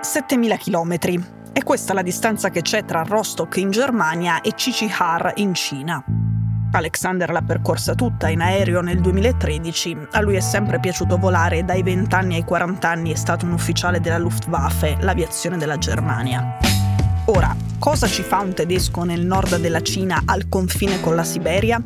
7000 km. È questa la distanza che c'è tra Rostock in Germania e Qiqihar in Cina. Alexander l'ha percorsa tutta in aereo nel 2013. A lui è sempre piaciuto volare dai 20 anni ai 40 anni è stato un ufficiale della Luftwaffe, l'aviazione della Germania. Ora, cosa ci fa un tedesco nel nord della Cina al confine con la Siberia?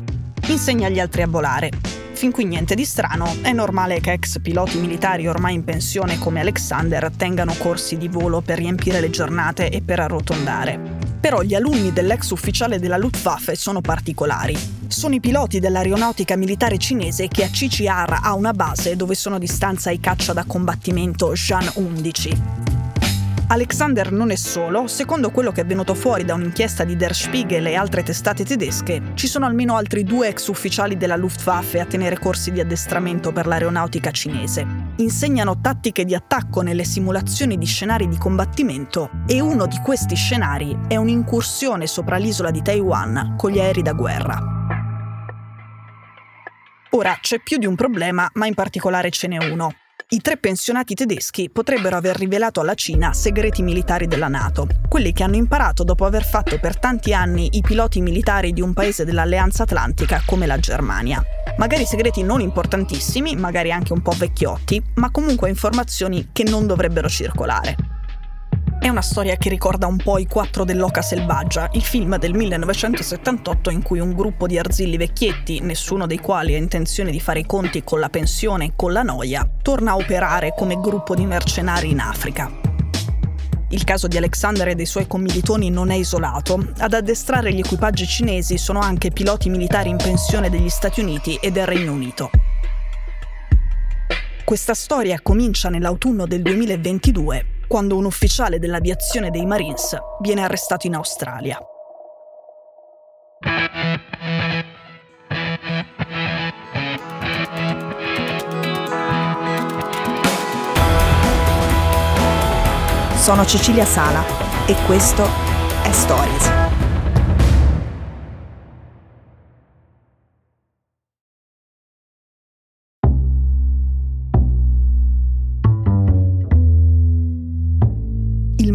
Insegna agli altri a volare. Fin qui niente di strano, è normale che ex piloti militari ormai in pensione come Alexander tengano corsi di volo per riempire le giornate e per arrotondare. Però gli alunni dell'ex ufficiale della Luftwaffe sono particolari. Sono i piloti dell'aeronautica militare cinese che a Qiqihar ha una base dove sono di stanza i caccia da combattimento Jan 11. Alexander non è solo, secondo quello che è venuto fuori da un'inchiesta di Der Spiegel e altre testate tedesche, ci sono almeno altri due ex ufficiali della Luftwaffe a tenere corsi di addestramento per l'aeronautica cinese insegnano tattiche di attacco nelle simulazioni di scenari di combattimento e uno di questi scenari è un'incursione sopra l'isola di Taiwan con gli aerei da guerra. Ora c'è più di un problema, ma in particolare ce n'è uno. I tre pensionati tedeschi potrebbero aver rivelato alla Cina segreti militari della Nato, quelli che hanno imparato dopo aver fatto per tanti anni i piloti militari di un paese dell'Alleanza Atlantica come la Germania. Magari segreti non importantissimi, magari anche un po' vecchiotti, ma comunque informazioni che non dovrebbero circolare. È una storia che ricorda un po' I Quattro dell'Oca Selvaggia, il film del 1978 in cui un gruppo di arzilli vecchietti, nessuno dei quali ha intenzione di fare i conti con la pensione e con la noia, torna a operare come gruppo di mercenari in Africa. Il caso di Alexander e dei suoi commilitoni non è isolato. Ad addestrare gli equipaggi cinesi sono anche piloti militari in pensione degli Stati Uniti e del Regno Unito. Questa storia comincia nell'autunno del 2022 quando un ufficiale dell'aviazione dei Marines viene arrestato in Australia. Sono Cecilia Sala e questo è Stories.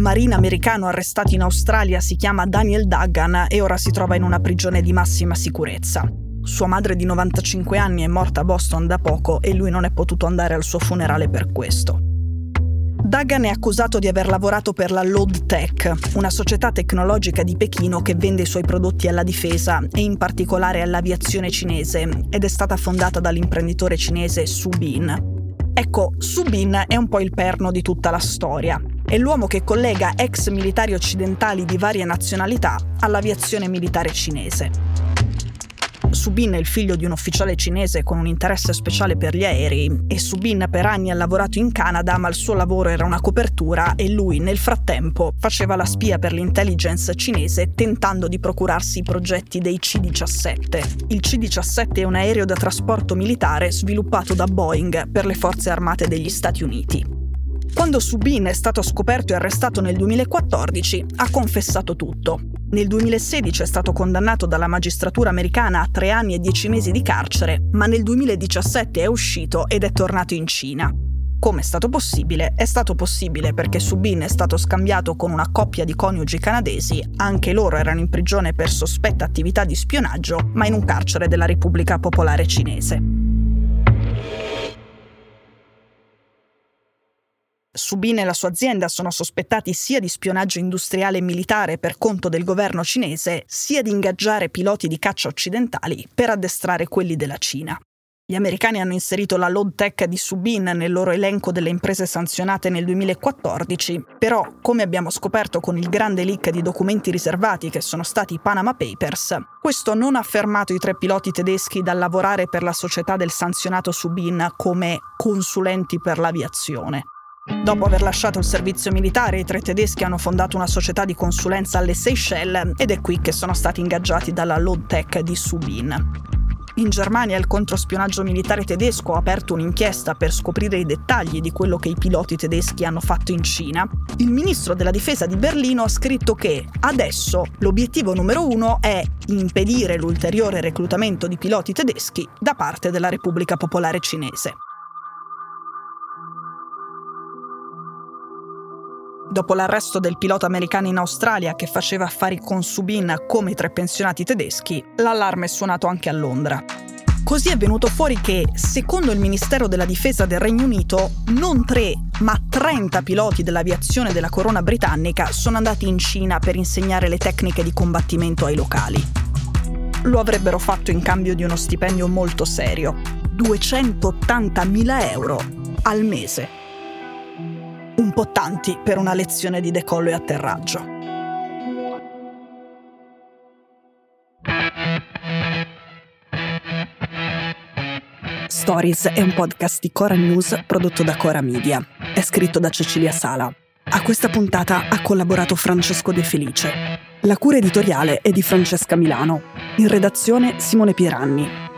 Marine americano arrestato in Australia si chiama Daniel Duggan e ora si trova in una prigione di massima sicurezza. Sua madre di 95 anni è morta a Boston da poco e lui non è potuto andare al suo funerale per questo. Duggan è accusato di aver lavorato per la Load Tech, una società tecnologica di Pechino che vende i suoi prodotti alla difesa e in particolare all'aviazione cinese ed è stata fondata dall'imprenditore cinese Su Bin. Ecco, Su Bin è un po' il perno di tutta la storia. È l'uomo che collega ex militari occidentali di varie nazionalità all'aviazione militare cinese. Subin è il figlio di un ufficiale cinese con un interesse speciale per gli aerei e Subin per anni ha lavorato in Canada ma il suo lavoro era una copertura e lui nel frattempo faceva la spia per l'intelligence cinese tentando di procurarsi i progetti dei C-17. Il C-17 è un aereo da trasporto militare sviluppato da Boeing per le forze armate degli Stati Uniti. Quando Subin è stato scoperto e arrestato nel 2014, ha confessato tutto. Nel 2016 è stato condannato dalla magistratura americana a tre anni e dieci mesi di carcere, ma nel 2017 è uscito ed è tornato in Cina. Come è stato possibile? È stato possibile perché Subin è stato scambiato con una coppia di coniugi canadesi, anche loro erano in prigione per sospetta attività di spionaggio, ma in un carcere della Repubblica Popolare Cinese. Subin e la sua azienda sono sospettati sia di spionaggio industriale e militare per conto del governo cinese, sia di ingaggiare piloti di caccia occidentali per addestrare quelli della Cina. Gli americani hanno inserito la load tech di Subin nel loro elenco delle imprese sanzionate nel 2014, però, come abbiamo scoperto con il grande leak di documenti riservati che sono stati i Panama Papers, questo non ha fermato i tre piloti tedeschi dal lavorare per la società del sanzionato Subin come consulenti per l'aviazione. Dopo aver lasciato il servizio militare, i tre tedeschi hanno fondato una società di consulenza alle Seychelles ed è qui che sono stati ingaggiati dalla Load di Subin. In Germania il controspionaggio militare tedesco ha aperto un'inchiesta per scoprire i dettagli di quello che i piloti tedeschi hanno fatto in Cina. Il ministro della difesa di Berlino ha scritto che adesso l'obiettivo numero uno è impedire l'ulteriore reclutamento di piloti tedeschi da parte della Repubblica Popolare Cinese. Dopo l'arresto del pilota americano in Australia che faceva affari con Subin come i tre pensionati tedeschi, l'allarme è suonato anche a Londra. Così è venuto fuori che, secondo il Ministero della Difesa del Regno Unito, non tre, ma 30 piloti dell'aviazione della corona britannica sono andati in Cina per insegnare le tecniche di combattimento ai locali. Lo avrebbero fatto in cambio di uno stipendio molto serio, 280.000 euro al mese un po' tanti per una lezione di decollo e atterraggio. Stories è un podcast di Cora News prodotto da Cora Media. È scritto da Cecilia Sala. A questa puntata ha collaborato Francesco De Felice. La cura editoriale è di Francesca Milano. In redazione Simone Pieranni.